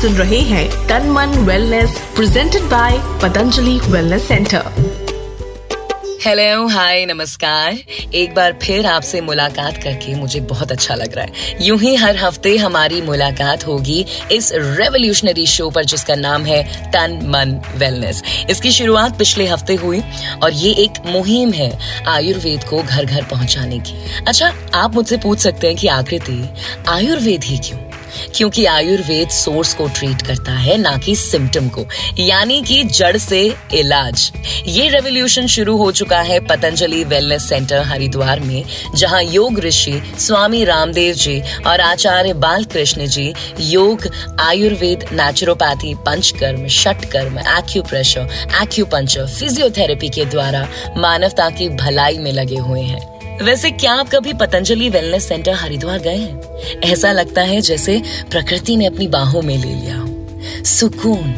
सुन रहे हैं तन मन wellness presented by Patanjali wellness centre hello hi नमस्कार। एक बार फिर आपसे मुलाकात करके मुझे बहुत अच्छा लग रहा है। यूँ ही हर हफ़्ते हमारी मुलाकात होगी इस रेवोल्यूशनरी शो पर, जिसका नाम है तन मन वेलनेस इसकी शुरुआत पिछले हफ़्ते हुई और ये एक मुहिम है आयुर्वेद को घर घर पहुँचाने की। अच्छा आप मुझसे पूछ सकते हैं कि आकृति आयुर्वेद ही क्यों? क्योंकि आयुर्वेद सोर्स को ट्रीट करता है, ना कि सिम्टम को। यानी कि जड़ से इलाज। ये रेवोल्यूशन शुरू हो चुका है पतंजलि वेलनेस सेंटर हरिद्वार में, जहाँ योग ऋषि स्वामी रामदेव जी और Acharya Balkrishna ji yoga, Ayurveda naturopathy Panchakarma, Shatkarma acupressure acupuncture physiotherapy के द्वारा मानवता की भलाई में लगे हुए हैं। वैसे क्या आप कभी पतंजलि वेलनेस सेंटर हरिद्वार गए हैं? ऐसा लगता है जैसे प्रकृति ने अपनी बाहों में ले लिया हो। सुकून।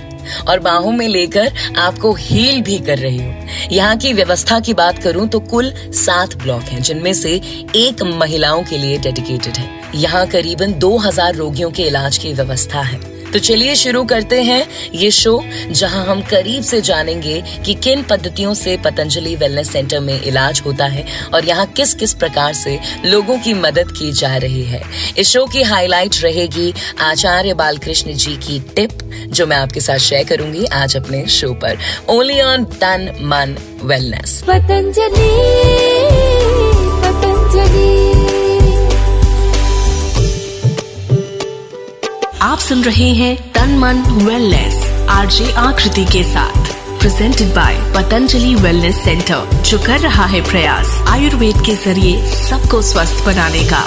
और बाहों में लेकर आपको हील भी कर रही हो। यहाँ की व्यवस्था की बात करूँ तो कुल सात ब्लॉक हैं, जिनमें से एक महिलाओं के लिए डेडिकेटेड है। यहाँ करीबन 2000 रोगियों के इलाज की व्यवस्था है। तो चलिए शुरू करते हैं ये शो जहाँ हम करीब से जानेंगे कि किन पद्धतियों से पतंजलि वेलनेस सेंटर में इलाज होता है और यहाँ किस किस प्रकार से लोगों की मदद की जा रही है। इस शो की हाईलाइट रहेगी आचार्य बालकृष्ण जी की टिप जो मैं आपके साथ शेयर करूँगी आज अपने शो पर। ओनली ऑन तन मन वेलनेस पतंजलि। आप सुन रहे हैं तन मन वेलनेस आरजे आकृति के साथ presented by Patanjali wellness centre जो कर रहा है प्रयास आयुर्वेद के ज़रिए सबको स्वस्थ बनाने का।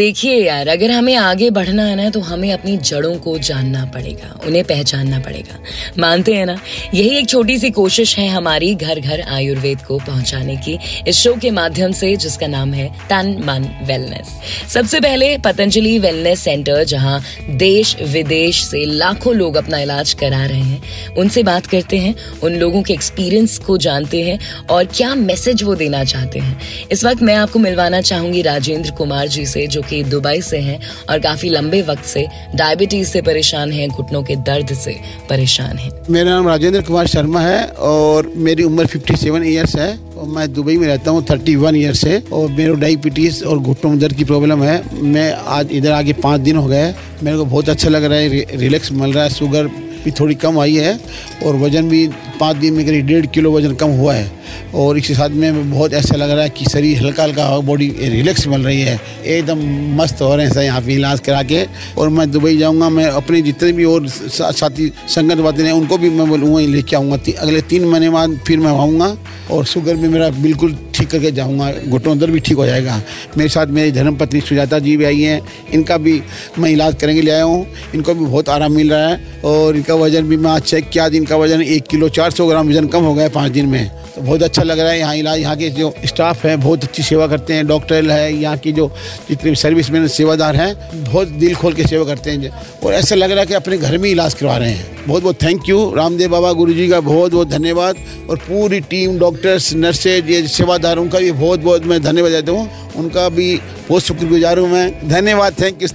देखिए यार, अगर हमें आगे बढ़ना है ना तो हमें अपनी जड़ों को जानना पड़ेगा, उन्हें पहचानना पड़ेगा। मानते हैं ना? यही एक छोटी सी कोशिश है हमारी घर घर आयुर्वेद को पहुँचाने की, इस शो के माध्यम से, जिसका नाम है तन मन वेलनेस सबसे पहले पतंजलि वेलनेस सेंटर जहाँ देश विदेश से लाखों लोग अपना इलाज करा रहे हैं, उनसे बात करते हैं, उन लोगों के एक्सपीरियंस को जानते हैं, और क्या मैसेज वो देना चाहते हैं। इस वक्त मैं आपको मिलवाना चाहूँगी राजेंद्र कुमार जी से, जो कि दुबई से हैं और काफ़ी लंबे वक्त से डायबिटीज़ से परेशान हैं, घुटनों के दर्द से परेशान हैं। मेरा नाम राजेंद्र कुमार शर्मा है और मेरी उम्र 57 इयर्स है और मैं दुबई में रहता हूँ 31 ईयर्स से और मेरे डायबिटीज़ और घुटनों में दर्द की प्रॉब्लम है। मैं आज इधर आके पाँच दिन हो गए मेरे को बहुत अच्छा लग रहा है रिलैक्स मिल रहा है शुगर भी थोड़ी कम आई है और वज़न भी पाँच दिन में करीब डेढ़ किलो वज़न कम हुआ है। और इसके साथ में बहुत ऐसा लग रहा है कि शरीर हल्का हल्का बॉडी रिलैक्स मिल रही है। एकदम मस्त हो रहे हैं सर यहाँ पे इलाज करा के। और मैं दुबई जाऊँगा, मैं अपने जितने भी और साथी, संगत वाते हैं, उनको भी मैं बोलूँगा लेके आऊँगा। अगले तीन महीने बाद फिर मैं आऊँगा और शुगर भी मेरा बिल्कुल ठीक करके जाऊँगा। घुटनों दर्द भी ठीक हो जाएगा। मेरे साथ मेरी धर्मपत्नी सुजाता जी भी आई हैं, इनका भी मैं इलाज करेंगे, ले आया हूँ। इनको भी बहुत आराम मिल रहा है और इनका वज़न भी मैं आज चेक किया, इनका वज़न एक किलो चार सौ ग्राम, वज़न कम हो गया है पाँच दिन में। बहुत अच्छा लग रहा है यहाँ इलाज। यहाँ के जो स्टाफ हैं, बहुत अच्छी सेवा करते हैं डॉक्टर है, यहाँ की जो जितने भी सर्विस मैन सेवादार हैं, बहुत दिल खोल के सेवा करते हैं। और ऐसा लग रहा है कि अपने घर में इलाज करवा रहे हैं। बहुत बहुत थैंक यू रामदेव बाबा गुरु जी का बहुत बहुत धन्यवाद। और पूरी टीम डॉक्टर्स नर्सेज ये सेवादारों का भी बहुत बहुत मैं धन्यवाद देता हूँ। उनका भी बहुत शुक्रगुजार हूँ मैं। धन्यवाद थैंक यू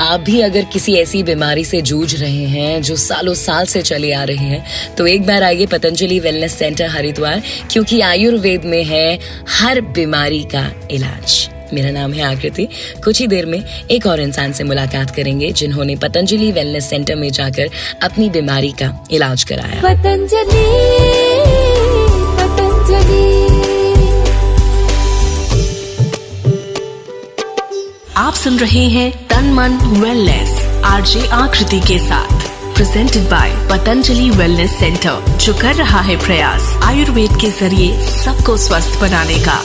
आप भी अगर किसी ऐसी बीमारी से जूझ रहे हैं जो सालों साल से चले आ रहे हैं तो एक बार आइए पतंजलि वेलनेस सेंटर हरिद्वार, क्योंकि आयुर्वेद में है हर बीमारी का इलाज। मेरा नाम है आकृति। कुछ ही देर में एक और इंसान से मुलाकात करेंगे, जिन्होंने पतंजलि वेलनेस सेंटर में जाकर अपनी बीमारी का इलाज कराया। पतंजलि पतंजलि। आप सुन रहे हैं तन मन वेलनेस आरजे आकृति के साथ presented by Patanjali wellness centre जो कर रहा है प्रयास आयुर्वेद के ज़रिए सबको स्वस्थ बनाने का।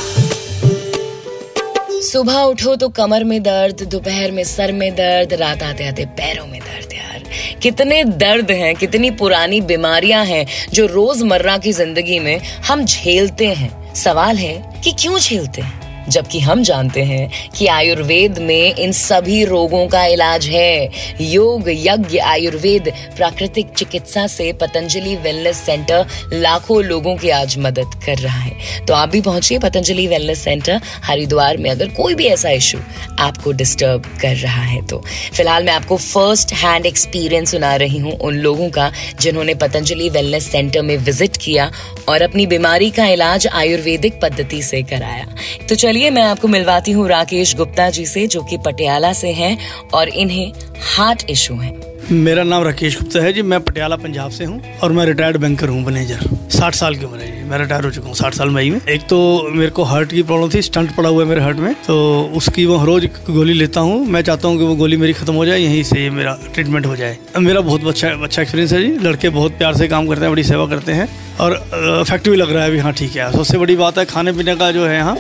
सुबह उठो तो कमर में दर्द, दोपहर में सर में दर्द, रात आते आते पैरों में दर्द यार। कितने दर्द हैं, कितनी पुरानी बीमारियाँ हैं जो रोज़मर्रा की ज़िंदगी में हम झेलते हैं। सवाल है कि क्यों झेलते हैं? जबकि हम जानते हैं कि आयुर्वेद में इन सभी रोगों का इलाज है। योग, यज्ञ, आयुर्वेद, प्राकृतिक चिकित्सा से पतंजलि वेलनेस सेंटर लाखों लोगों की आज मदद कर रहा है। तो आप भी पहुंचिए पतंजलि वेलनेस सेंटर हरिद्वार में, अगर कोई भी ऐसा इशू आपको डिस्टर्ब कर रहा है तो। फ़िलहाल मैं आपको फ़र्स्ट हैंड एक्सपीरियंस सुना रही हूँ उन लोगों का जिन्होंने पतंजलि वेलनेस सेंटर में विज़िट किया और अपनी बीमारी का इलाज आयुर्वेदिक पद्धति से कराया। तो चलिए मैं आपको मिलवाती हूँ राकेश गुप्ता जी से, जो कि पटियाला से हैं और इन्हें हार्ट इशू है। मेरा नाम राकेश गुप्ता है जी। मैं पटियाला, पंजाब से हूँ और मैं रिटायर्ड बैंकर हूँ, मैनेजर। साठ साल की उम्र है जी। मैं रिटायर हो चुका हूँ, साठ साल मई में एक तो मेरे को हार्ट की प्रॉब्लम थी, स्टंट पड़ा हुआ है मेरे हार्ट में। तो उसकी वो रोज गोली लेता हूँ। मैं चाहता हूँ कि वो गोली मेरी खत्म हो जाए, यहीं से मेरा ट्रीटमेंट हो जाए। मेरा बहुत अच्छा अच्छा एक्सपीरियंस है जी। लड़के बहुत प्यार से काम करते हैं, बड़ी सेवा करते हैं। और इफ़ेक्टिव लग रहा है अभी। हाँ ठीक है। सबसे बड़ी बात है खाने पीने का जो है यहाँ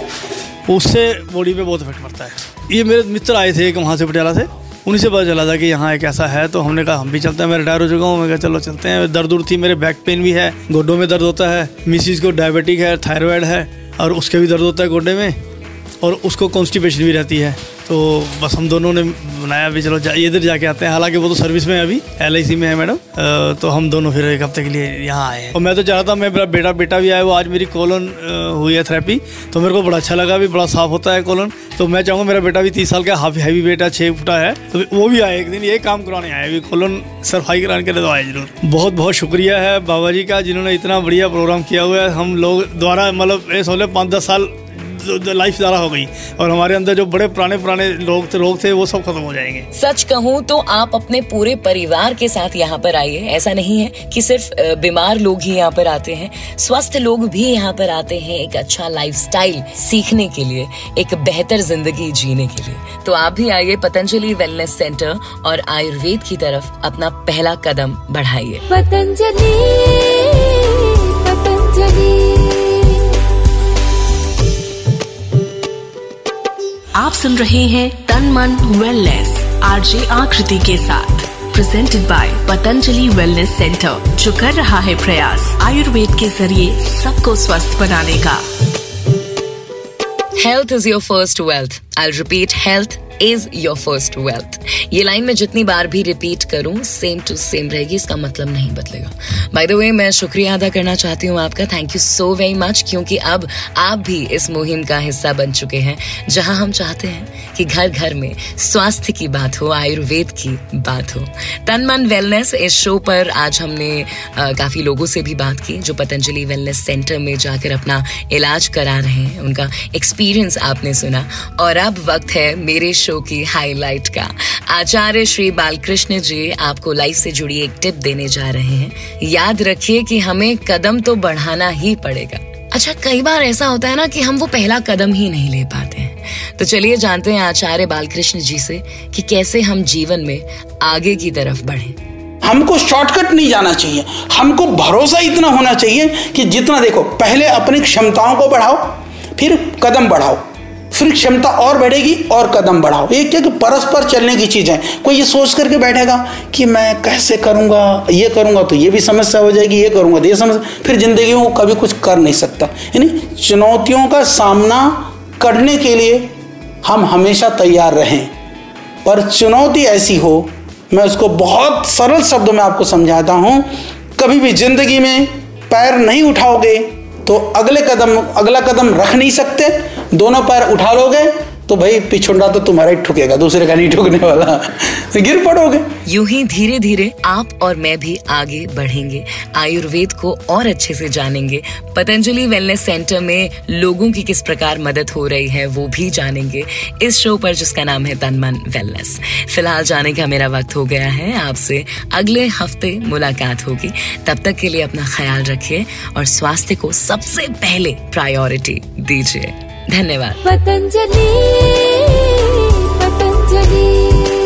उससे बॉडी पे बहुत इफ़ेक्ट पड़ता है। ये मेरे मित्र आए थे एक वहाँ से पटियाला से। उन्हीं से पता चला था कि यहाँ एक ऐसा है तो हमने कहा, हम भी चलते हैं, मैं रिटायर हो चुका हूँ। मैं कहा, चलो चलते हैं। दर्द उर्द थी, मेरे बैक पेन भी है, गोडों में दर्द होता है। मिसिस को डायबिटिक है थायराइड है, और उसके भी दर्द होता है गोडे में। और उसको कॉन्स्टिपेशन भी रहती है। तो बस हम दोनों ने बनाया भी चलो जा, इधर जाके आते हैं। हालाँकि वो तो सर्विस में है अभी एलआईसी में है मैडम। तो हम दोनों फिर एक हफ़्ते के लिए यहाँ आए हैं। और मैं तो चाहता मैं मेरा बेटा बेटा भी आया वो आज मेरी कोलन हुई है थेरेपी तो मेरे को बड़ा अच्छा लगा भी बड़ा साफ़ होता है कोलन तो मैं चाहूँगा मेरा बेटा भी तीस साल का हाफ़ हैवी बेटा छः फुटा है। तो वो भी आए एक दिन ये काम कराने आए अभी। कोलन सफ़ाई कराने के लिए तो आए ज़रूर। बहुत बहुत शुक्रिया है बाबा जी का जिन्होंने इतना बढ़िया प्रोग्राम किया हुआ है। हम लोग द्वारा मतलब ये सोलह पाँच दस साल लाइफ ज़्यादा हो गई और हमारे अंदर जो बड़े पुराने पुराने लोग थे लोग थे वो सब खत्म हो जाएँगे। सच कहूँ तो आप अपने पूरे परिवार के साथ यहाँ पर आइए। ऐसा नहीं है कि सिर्फ़ बीमार लोग ही यहाँ पर आते हैं। स्वस्थ लोग भी यहाँ पर आते हैं एक अच्छा लाइफ सीखने के लिए एक बेहतर ज़िंदगी जीने के लिए। तो आप भी आइए पतंजलि वेलनेस सेंटर और आयुर्वेद की तरफ़ अपना पहला कदम बढ़ाइए। पतंजलि पतंजलि आप सुन रहे हैं तन मन वेलनेस आरजे आकृति के साथ presented by Patanjali wellness centre जो कर रहा है प्रयास, आयुर्वेद के ज़रिए सबको स्वस्थ बनाने का। Health is your first wealth I repeat health is your first wealth ये लाइन में जितनी बार भी रिपीट करूँ सेम टू सेम रहेगी इसका मतलब नहीं बदलेगा। बाय द वे मैं शुक्रिया अदा करना चाहती हूँ आपका। Thank you so very much क्योंकि अब आप भी इस मुहिम का हिस्सा बन चुके हैं जहाँ हम चाहते हैं कि घर घर में स्वास्थ्य की बात हो आयुर्वेद की बात हो। तन मन वेलनेस इस शो पर आज हमने आ, काफ़ी लोगों से भी बात की जो पतंजलि वेलनेस सेंटर में जाकर अपना इलाज करा रहे हैं उनका एक्सपीरियंस आपने सुना। और अब वक्त है मेरे शो की हाईलाइट का। आचार्य श्री बालकृष्ण जी आपको लाइफ से जुड़ी एक टिप देने जा रहे हैं। याद रखिए कि हमें कदम तो बढ़ाना ही पड़ेगा। अच्छा कई बार ऐसा होता है ना कि हम वो पहला कदम ही नहीं ले पाते हैं। तो चलिए जानते हैं आचार्य बालकृष्ण जी से कि कैसे हम जीवन में आगे की तरफ़ बढ़े। हमको शॉर्टकट नहीं जाना चाहिए। हमको भरोसा इतना होना चाहिए कि जितना देखो, पहले अपनी क्षमताओं को बढ़ाओ, फिर कदम बढ़ाओ। फिर क्षमता और बढ़ेगी और कदम बढ़ाओ। ये क्या कि परस्पर चलने की चीज़ है। कोई ये सोच करके बैठेगा कि मैं कैसे करूँगा, ये करूँगा तो ये भी समस्या हो जाएगी, ये करूँगा तो ये समस्या। फिर ज़िंदगी में वो कभी कुछ कर नहीं सकता। यानी चुनौतियों का सामना करने के लिए हम हमेशा तैयार रहें। पर चुनौती ऐसी हो, मैं उसको बहुत सरल शब्दों में आपको समझाता हूँ, कभी भी ज़िंदगी में पैर नहीं उठाओगे तो अगले कदम, अगला कदम रख नहीं सकते दोनों पैर उठा लोगे तो भाई पिछुंडा तो तुम्हारा ही ठुकेगा, दूसरे का नहीं ठुकने वाला। गिर पड़ोगे। यूँ ही धीरे धीरे आप और मैं भी आगे बढ़ेंगे। आयुर्वेद को और अच्छे से जानेंगे। पतंजलि वेलनेस सेंटर में लोगों की किस प्रकार मदद हो रही है, वो भी जानेंगे। इस शो पर जिसका नाम है तन मन वेलनेस। फ़िलहाल जाने का मेरा वक्त हो गया है। आपसे अगले हफ़्ते मुलाकात होगी। तब तक के लिए अपना ख्याल रखिए और स्वास्थ्य को सबसे पहले प्रायोरिटी दीजिए। धन्यवाद। पतंजलि पतंजलि।